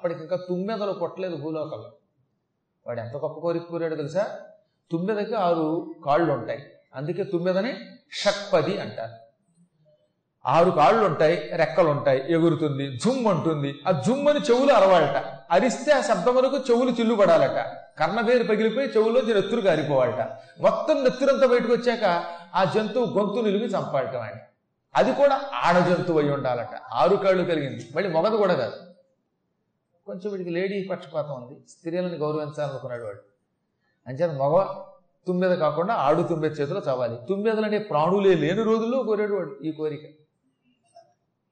అప్పటికి ఇంకా తుమ్మెదలు కొట్టలేదు భూలోకంలో. వాడు ఎంత గొప్ప కోరిక కోరాడు తెలుసా? తుమ్మెదకి ఆరు కాళ్ళు ఉంటాయి అందుకే తుమ్మెదని షక్పది అంటారు. ఆరు కాళ్ళు ఉంటాయి రెక్కలు ఉంటాయి ఎగురుతుంది జుమ్ అంటుంది ఆ జుమ్ అని చెవులు అరవాలట. అరిస్తే ఆ శబ్దం వరకు చెవులు చిల్లుపడాలట కర్ణవేరు పగిలిపోయి చెవుల్లో నెత్తురు కారిపోవాలట మొత్తం నెత్తురంతా బయటకు వచ్చాక ఆ జంతువు గొంతు నిలిపి చంపాలట వాడిని. అది కూడా ఆడ జంతువు అయి ఉండాలట. ఆరు కాళ్ళు కలిగింది. మళ్ళీ మొగదు కూడా కాదు. కొంచెం వీడికి లేడీ పక్షపాతం ఉంది. స్త్రీలను గౌరవించాలనుకున్నాడు వాడు. అంచేత మగ తుమ్మెద కాకుండా ఆడు తుమ్మెద చేతిలో చావాలి. తుమ్మెదలనే ప్రాణులే లేని రోజుల్లో కోరాడు వాడు ఈ కోరిక.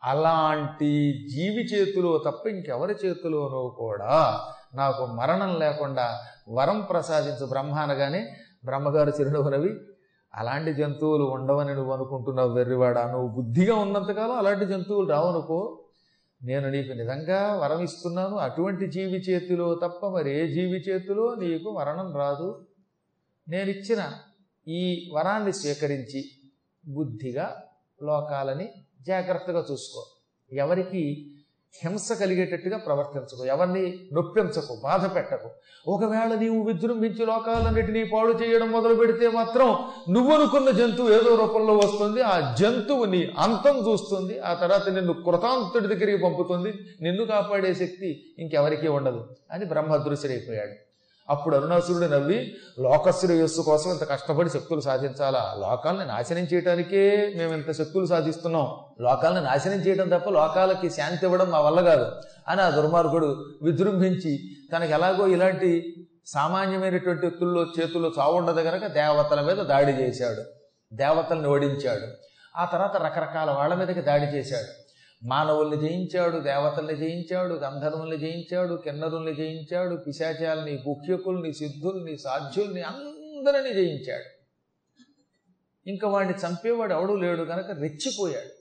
అలాంటి జీవి చేతిలో తప్ప ఇంకెవరి చేతిలోనో కూడా నాకు మరణం లేకుండా వరం ప్రసాదించు బ్రహ్మ అనగానే బ్రహ్మగారు చిరునవ్వునవి అలాంటి జంతువులు ఉండవని నువ్వు అనుకుంటున్నావు వెర్రివాడా? నువ్వు బుద్ధిగా ఉన్నంతకాలం అలాంటి జంతువులు రావనుకో. నేను నీకు నిజంగా వరం ఇస్తున్నాను. అటువంటి జీవి చేతిలో తప్ప మరి ఏ జీవి చేతిలో నీకు మరణం రాదు. నేను ఇచ్చిన ఈ వరాన్ని స్వీకరించి బుద్ధిగా లోకాలని జాగ్రత్తగా చూసుకో. ఎవరికి హింస కలిగేటట్టుగా ప్రవర్తించకు ఎవరిని నొప్పించకు బాధ పెట్టకు. ఒకవేళ నీవు విజృంభించి లోకాలన్నిటినీ పాడు చేయడం మొదలు పెడితే మాత్రం నువ్వు అనుకున్న జంతువు ఏదో రూపంలో వస్తుంది ఆ జంతువు నీ అంతం చూస్తుంది ఆ తర్వాత నిన్ను కృతాంతుడి దగ్గరికి పంపుతుంది నిన్ను కాపాడే శక్తి ఇంకెవరికీ ఉండదు అని బ్రహ్మదృశ్యుడైపోయాడు అప్పుడు అరుణాసురుడు నవ్వి లోకశ్రేయస్సు కోసం ఇంత కష్టపడి శక్తులు సాధించాలా? లోకాలని నాశనం చేయడానికే మేము ఇంత శక్తులు సాధిస్తున్నాం. లోకాలను నాశనం చేయడం తప్ప లోకాలకి శాంతి ఇవ్వడం మా వల్ల కాదు. అని ఆ దుర్మార్గుడు విజృంభించి తనకు ఎలాగో ఇలాంటి సామాన్యమైనటువంటి వ్యక్తుల్లో చేతుల్లో చావుండదు గనక దేవతల మీద దాడి చేశాడు. దేవతల్ని ఓడించాడు. ఆ తర్వాత రకరకాల వాళ్ళ మీదకి దాడి చేశాడు. మానవుల్ని జయించాడు దేవతల్ని జయించాడు గంధర్వుల్ని జయించాడు కిన్నరుల్ని జయించాడు పిశాచాలని గుహ్యకుల్ని సిద్ధుల్ని సాధ్యుల్ని అందరినీ జయించాడు. ఇంకా వాడిని చంపేవాడు ఎవడు లేడు కనుక రెచ్చిపోయాడు.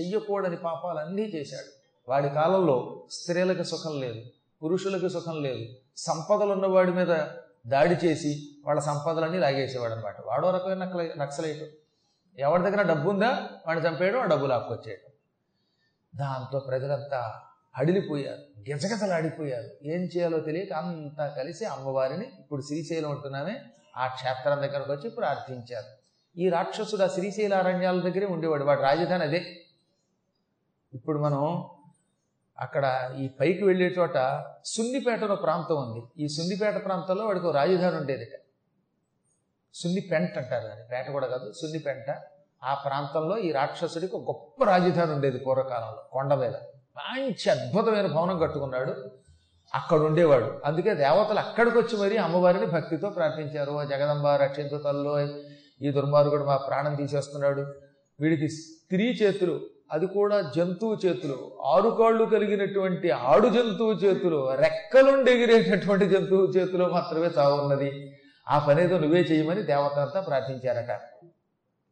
చెయ్యకూడని పాపాలన్నీ చేశాడు. వాడి కాలంలో స్త్రీలకు సుఖం లేదు పురుషులకు సుఖం లేదు సంపదలు ఉన్నవాడి మీద దాడి చేసి వాళ్ళ సంపదలన్నీ లాగేసేవాడు అనమాట వాడో రకమైన నక్సలైట్. ఎవరి దగ్గర డబ్బు ఉందా వాడిని చంపేయడం ఆ డబ్బు లాక్కొచ్చేయడం దాంతో ప్రజలంతా అడిలిపోయారు. గిజగిజలాడిపోయారు ఏం చేయాలో తెలియక అంతా కలిసి అమ్మవారిని ఇప్పుడు శ్రీశైలం ఉంటున్నామే ఆ క్షేత్రం దగ్గరకు వచ్చి ప్రార్థించారు ఈ రాక్షసుడు ఆ శ్రీశైల అరణ్యాల దగ్గరే ఉండేవాడు. వాడు రాజధాని అదే. ఇప్పుడు మనం అక్కడ ఈ పైకి వెళ్ళే చోట సున్నిపేటలో ప్రాంతం ఉంది. ఈ సున్నిపేట ప్రాంతంలో వాడికి ఒక రాజధాని ఉండేదిట. సున్నిపెంట అంటారు దాన్ని. పేట కూడా కాదు సున్నిపెంట. ఆ ప్రాంతంలో ఈ రాక్షసుడికి ఒక గొప్ప రాజధాని ఉండేది పూర్వకాలంలో కొండ మీద మంచి అద్భుతమైన భవనం కట్టుకున్నాడు. అక్కడ ఉండేవాడు అందుకే దేవతలు అక్కడికి వచ్చి మరీ అమ్మవారిని భక్తితో ప్రార్థించారు. జగదంబ రక్షించు తల్లో ఈ దుర్మార్గుడు మా ప్రాణం తీసేస్తున్నాడు. వీడికి స్త్రీ చేతులు అది కూడా జంతువు చేతులు ఆరు కాళ్ళు కలిగినటువంటి ఆడు జంతువు చేతులు రెక్కలుండి ఎగిరేటటువంటి జంతువు చేతిలో మాత్రమే చావున్నది. ఆ పనేదో నువ్వే చేయమని దేవతలంతా ప్రార్థించారట.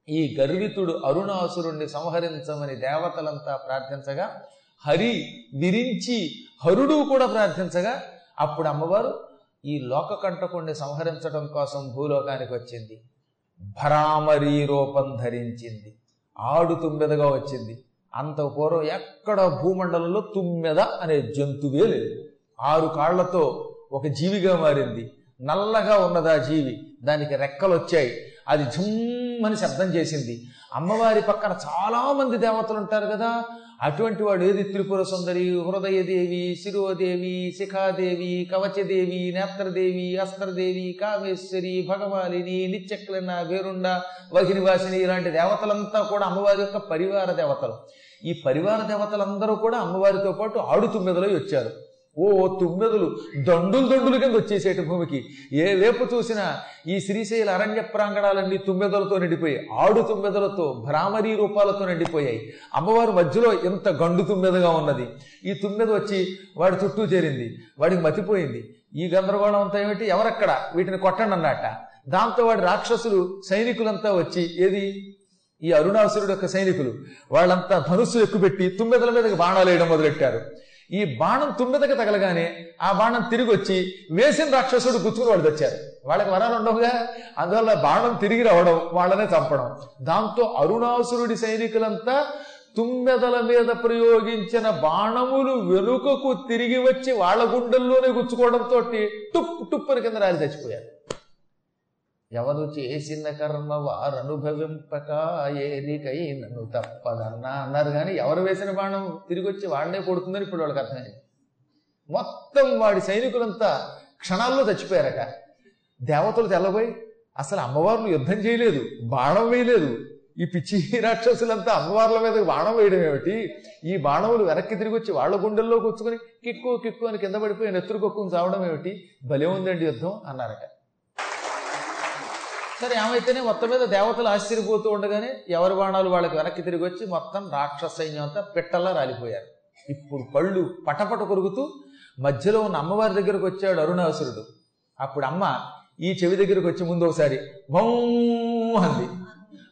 ఈ గర్వితుడు అరుణాసురుణ్ణి సంహరించమని దేవతలంతా ప్రార్థించగా హరి విరించి హరుడు కూడా ప్రార్థించగా అప్పుడు అమ్మవారు ఈ లోక కంటకుణ్ణి సంహరించడం కోసం భూలోకానికి వచ్చింది. భరామరీ రూపం ధరించింది. ఆడు తుమ్మెదగా వచ్చింది. అంత పూర్వం ఎక్కడ భూమండలంలో తుమ్మెద అనే జంతువే లేదు. ఆరు కాళ్ళతో ఒక జీవిగా మారింది. నల్లగా ఉన్నది ఆ జీవి. దానికి రెక్కలు వచ్చాయి అది అని శబ్దం చేసింది. అమ్మవారి పక్కన చాలా మంది దేవతలు ఉంటారు కదా. అటువంటి వాడు ఏది త్రిపుర సుందరి హృదయదేవి శిరోదేవి శిఖాదేవి కవచదేవి నేత్రదేవి అస్త్రదేవి కామేశ్వరి భగవాలిని నిత్యక్లన వేరుండ వహినివాసిని ఇలాంటి దేవతలంతా కూడా అమ్మవారి యొక్క పరివార దేవతలు. ఈ పరివార దేవతలందరూ కూడా అమ్మవారితో పాటు ఆడుతు మీదలో వచ్చారు. ఓ తుమ్మెదలు దండులు దండులు కింద వచ్చేసేటి భూమికి. ఏ వేపు చూసినా ఈ శ్రీశైల అరణ్య ప్రాంగణాలన్నీ తుమ్మెదలతో నిండిపోయాయి. ఆడు తుమ్మెదలతో భ్రామరీ రూపాలతో నిండిపోయాయి. అమ్మవారు మధ్యలో ఎంత గండు తుమ్మెదగా ఉన్నది. ఈ తుమ్మెద వచ్చి వాడి చుట్టూ చేరింది. వాడికి మతిపోయింది. ఈ గందరగోళం అంతా ఏమిటి? ఎవరక్కడ? వీటిని కొట్టండి అన్నట్ట దాంతో వాడి రాక్షసులు సైనికులంతా వచ్చి ఏది? ఈ అరుణాసురుడు యొక్క సైనికులు. వాళ్ళంతా ధనుస్సు ఎక్కుపెట్టి తుమ్మెదల మీదకి బాణాలు వేయడం మొదలెట్టారు. ఈ బాణం తుమ్మెదకి తగలగానే ఆ బాణం తిరిగి వచ్చి వేసిన రాక్షసుడు గుర్తుకుని వాళ్ళు తెచ్చారు. వాళ్ళకి వరాలు ఉండవుగా? అందువల్ల బాణం తిరిగి రావడం వాళ్ళనే చంపడం. దాంతో అరుణాసురుడి సైనికులంతా తుమ్మెదల మీద ప్రయోగించిన బాణములు వెనుకకు తిరిగి వచ్చి వాళ్ళ గుండెల్లోనే గుచ్చుకోవడంతో టుప్ టుప్పుని కింద రాలి చచ్చిపోయారు. ఎవరు చేసిన కర్మ వారనుభవింపక ఏరికైనను నన్ను తప్పదన్నా అన్నారు. కానీ ఎవరు వేసిన బాణం తిరిగి వచ్చి వాడినే కొడుతుందని ఇప్పుడు వాళ్ళకి అర్థమైంది. మొత్తం వాడి సైనికులంతా క్షణాల్లో చచ్చిపోయారట. దేవతలు తెల్లబోయి అసలు అమ్మవార్లు యుద్ధం చేయలేదు బాణం వేయలేదు. ఈ పిచ్చి రాక్షసులంతా అమ్మవార్ల మీద బాణం వేయడం ఏమిటి? ఈ బాణములు వెనక్కి తిరిగి వచ్చి వాళ్ళ గుండెల్లో కూర్చుకొని కిక్కు కిక్కు అని కింద పడిపోయి నెత్తురు కొక్కుని చావడం ఏమిటి? భలే ఉందండి యుద్ధం అన్నారట. సరే ఏమైతేనే మొత్తం మీద దేవతలు ఆశ్చర్యపోతూ ఉండగానే ఎవరి బాణాలు వాళ్ళకి వెనక్కి తిరిగి వచ్చి మొత్తం రాక్షస సైన్యం అంతా పిట్టల్లా రాలిపోయారు. ఇప్పుడు పళ్ళు పటపట కొరుకుతూ మధ్యలో ఉన్న అమ్మవారి దగ్గరకు వచ్చాడు అరుణాసురుడు. అప్పుడు అమ్మ ఈ చెవి దగ్గరకు వచ్చి ముందు ఒకసారి భౌ అంది.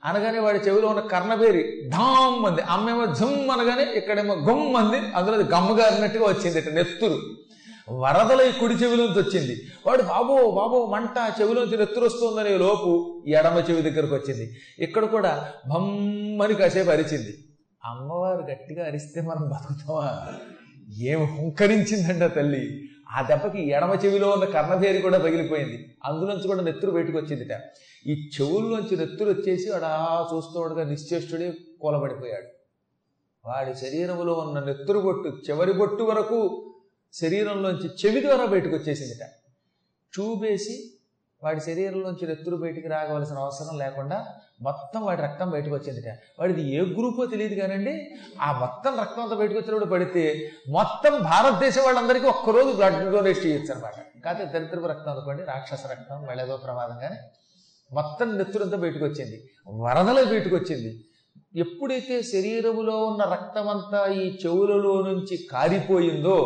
అనగానే వాడి చెవిలో ఉన్న కర్ణబేరి ఢామ్ అంది. అమ్మేమో జమ్ అనగానే ఇక్కడేమో గమ్ అంది. అందులో అది గమ్మగారినట్టుగా వచ్చింది ఇట్లా నెత్తురు. వరదల కుడి చెవిలోంచి వచ్చింది. వాడు బాబో బాబో మంట చెవిలోంచి నెత్తురొస్తుందనే లోపు ఎడమ చెవి దగ్గరకు వచ్చింది. ఇక్కడ కూడా భమ్మని కాసేపు అరిచింది. అమ్మవారు గట్టిగా అరిస్తే మనం బతుకుతామా? ఏం హుంకరించిందంట తల్లి. ఆ దెబ్బకి ఎడమ చెవిలో ఉన్న కర్ణభేరి కూడా పగిలిపోయింది. అందులోంచి కూడా నెత్తురు బయటకు వచ్చిందిట. ఈ చెవుల్లోంచి నెత్తురు వచ్చేసి వాడు ఆ చూస్తూ నిశ్చేష్టుడే కూలబడిపోయాడు. వాడి శరీరంలో ఉన్న నెత్తురు బొట్టు చివరి బొట్టు వరకు శరీరంలోంచి చెవి ద్వారా బయటకు వచ్చేసిందిట చూపేసి వాడి శరీరంలోంచి నెత్తురు బయటికి రాగవలసిన అవసరం లేకుండా మొత్తం వాడి రక్తం బయటకు వచ్చిందిట వాడిది ఏ గ్రూపో తెలియదు కానండి ఆ మొత్తం రక్తం అంతా బయటకు వచ్చినప్పుడు పడితే మొత్తం భారతదేశం వాళ్ళందరికీ ఒక్కరోజు బ్లడ్ డొనేట్ చేయొచ్చు అనమాట కాకపోతే దరిద్రపు రక్తం అనుకోండి రాక్షస రక్తం వెళ్ళేదో ప్రమాదం కానీ మొత్తం నెత్తురంతా బయటకు వచ్చింది వరదల బయటకు వచ్చింది ఎప్పుడైతే శరీరములో ఉన్న రక్తమంతా ఈ చెవులలో నుంచి కారిపోయిందో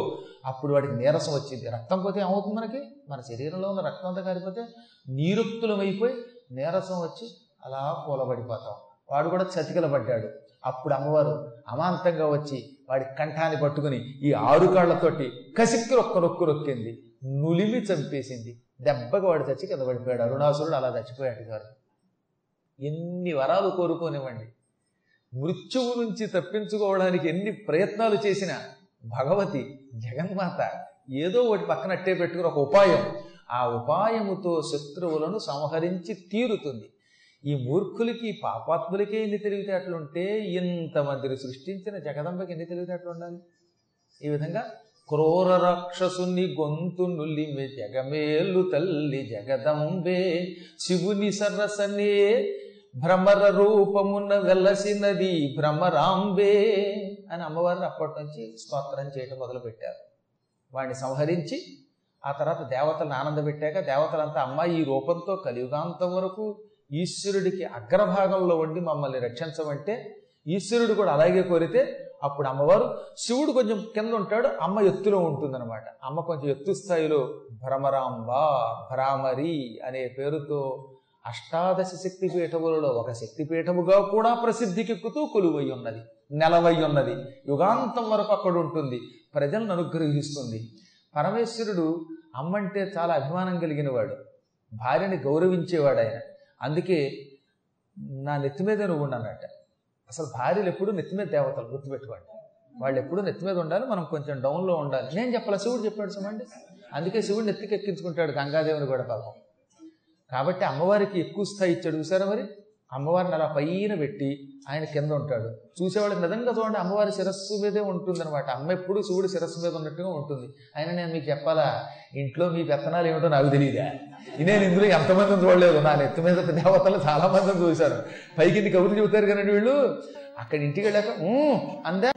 అప్పుడు వాడికి నీరసం వచ్చింది. రక్తం పోతే ఏమవుతుంది మనకి? మన శరీరంలో ఉన్న రక్తం అంతా కారిపోతే నీరుక్తులమైపోయి నీరసం వచ్చి అలా కూలబడిపోతాం. వాడు కూడా చతికిల పడ్డాడు అప్పుడు అమ్మవారు అమాంతంగా వచ్చి వాడి కంఠాన్ని పట్టుకుని ఈ ఆరు కాళ్ళతోటి కసిక్కి రొక్క రొక్కు రొక్కింది. నులిమి చంపేసింది. దెబ్బకి వాడు చచ్చి కింద పడిపోయాడు. అరుణాసురుడు అలా చచ్చిపోయాడు గారు. ఎన్ని వరాలు కోరుకోనివ్వండి. మృత్యువు నుంచి తప్పించుకోవడానికి ఎన్ని ప్రయత్నాలు చేసినా భగవతి జగన్మాత ఏదో ఒకటి పక్కన అట్టే పెట్టుకుని ఒక ఉపాయం. ఆ ఉపాయముతో శత్రువులను సంహరించి తీరుతుంది. ఈ మూర్ఖులకి పాపాత్ములకే ఎన్ని తెలివితేటలుంటే ఇంతమందిని సృష్టించిన జగదంబకి ఎన్ని తెలివితేటలు ఉండాలి? ఈ విధంగా క్రూర రాక్షసుని గొంతు నులిమె జగమేలు తల్లి జగదంబే శివుని సరసనే భ్రమర రూపమున వెలసినది భ్రమరాంబే. అని అమ్మవారిని అప్పటి నుంచి స్తోత్రం చేయటం మొదలుపెట్టారు. వాడిని సంహరించి ఆ తర్వాత దేవతలను ఆనందపెట్టాక దేవతలంతా అమ్మ ఈ రూపంతో కలియుగాంతం వరకు ఈశ్వరుడికి అగ్రభాగంలో ఉండి మమ్మల్ని రక్షించమంటే ఈశ్వరుడు కూడా అలాగే కోరితే అప్పుడు అమ్మవారు శివుడు కొంచెం కింద ఉంటాడు అమ్మ ఎత్తులో ఉంటుందన్నమాట. అమ్మ కొంచెం ఎత్తు స్థాయిలో భ్రమరాంబ భ్రామరి అనే పేరుతో అష్టాదశ శక్తి పీఠములలో ఒక శక్తి పీఠముగా కూడా ప్రసిద్ధికెక్కుతూ కొలువై ఉన్నది. నెలవై ఉన్నది. యుగాంతం వరకు అక్కడ ఉంటుంది. ప్రజలను అనుగ్రహిస్తుంది. పరమేశ్వరుడు అమ్మంటే చాలా అభిమానం కలిగిన వాడు భార్యని గౌరవించేవాడు ఆయన అందుకే నా నెత్తి మీద నువ్వు ఉండన్నట్ట అసలు భార్యలు ఎప్పుడు నెత్తి మీద దేవతలు గుర్తుపెట్టుకోండి వాళ్ళు ఎప్పుడు నెత్తి మీద ఉండాలి మనం కొంచెం డౌన్లో ఉండాలి. నేను చెప్పాల? శివుడు చెప్పాడు చూడండి. అందుకే శివుడు నెత్తికి ఎక్కించుకుంటాడు గంగాదేవుని కూడా పాపం. కాబట్టి అమ్మవారికి ఎక్కువ స్థాయి ఇచ్చాడు. చూసారా మరి? అమ్మవారిని అలా పైన పెట్టి ఆయన కింద ఉంటాడు. చూసేవాళ్ళకి నిజంగా చూడండి అమ్మవారి శిరస్సు మీదే ఉంటుంది అనమాట అమ్మ ఎప్పుడు శివుడు శిరస్సు మీద ఉన్నట్టుగా ఉంటుంది. ఆయన నేను మీకు చెప్పాలా ఇంట్లో మీ పెత్తనాలు ఏమిటో నాకు తెలియదా నేను ఇందులో ఎంతమందిని చూడలేదు. నా నెత్తి మీద దేవతలు చాలామందిని చూశారు పైకి కబుర్లు చెబుతారు కానీ వీళ్ళు? అక్కడ ఇంటికి వెళ్ళాక అందా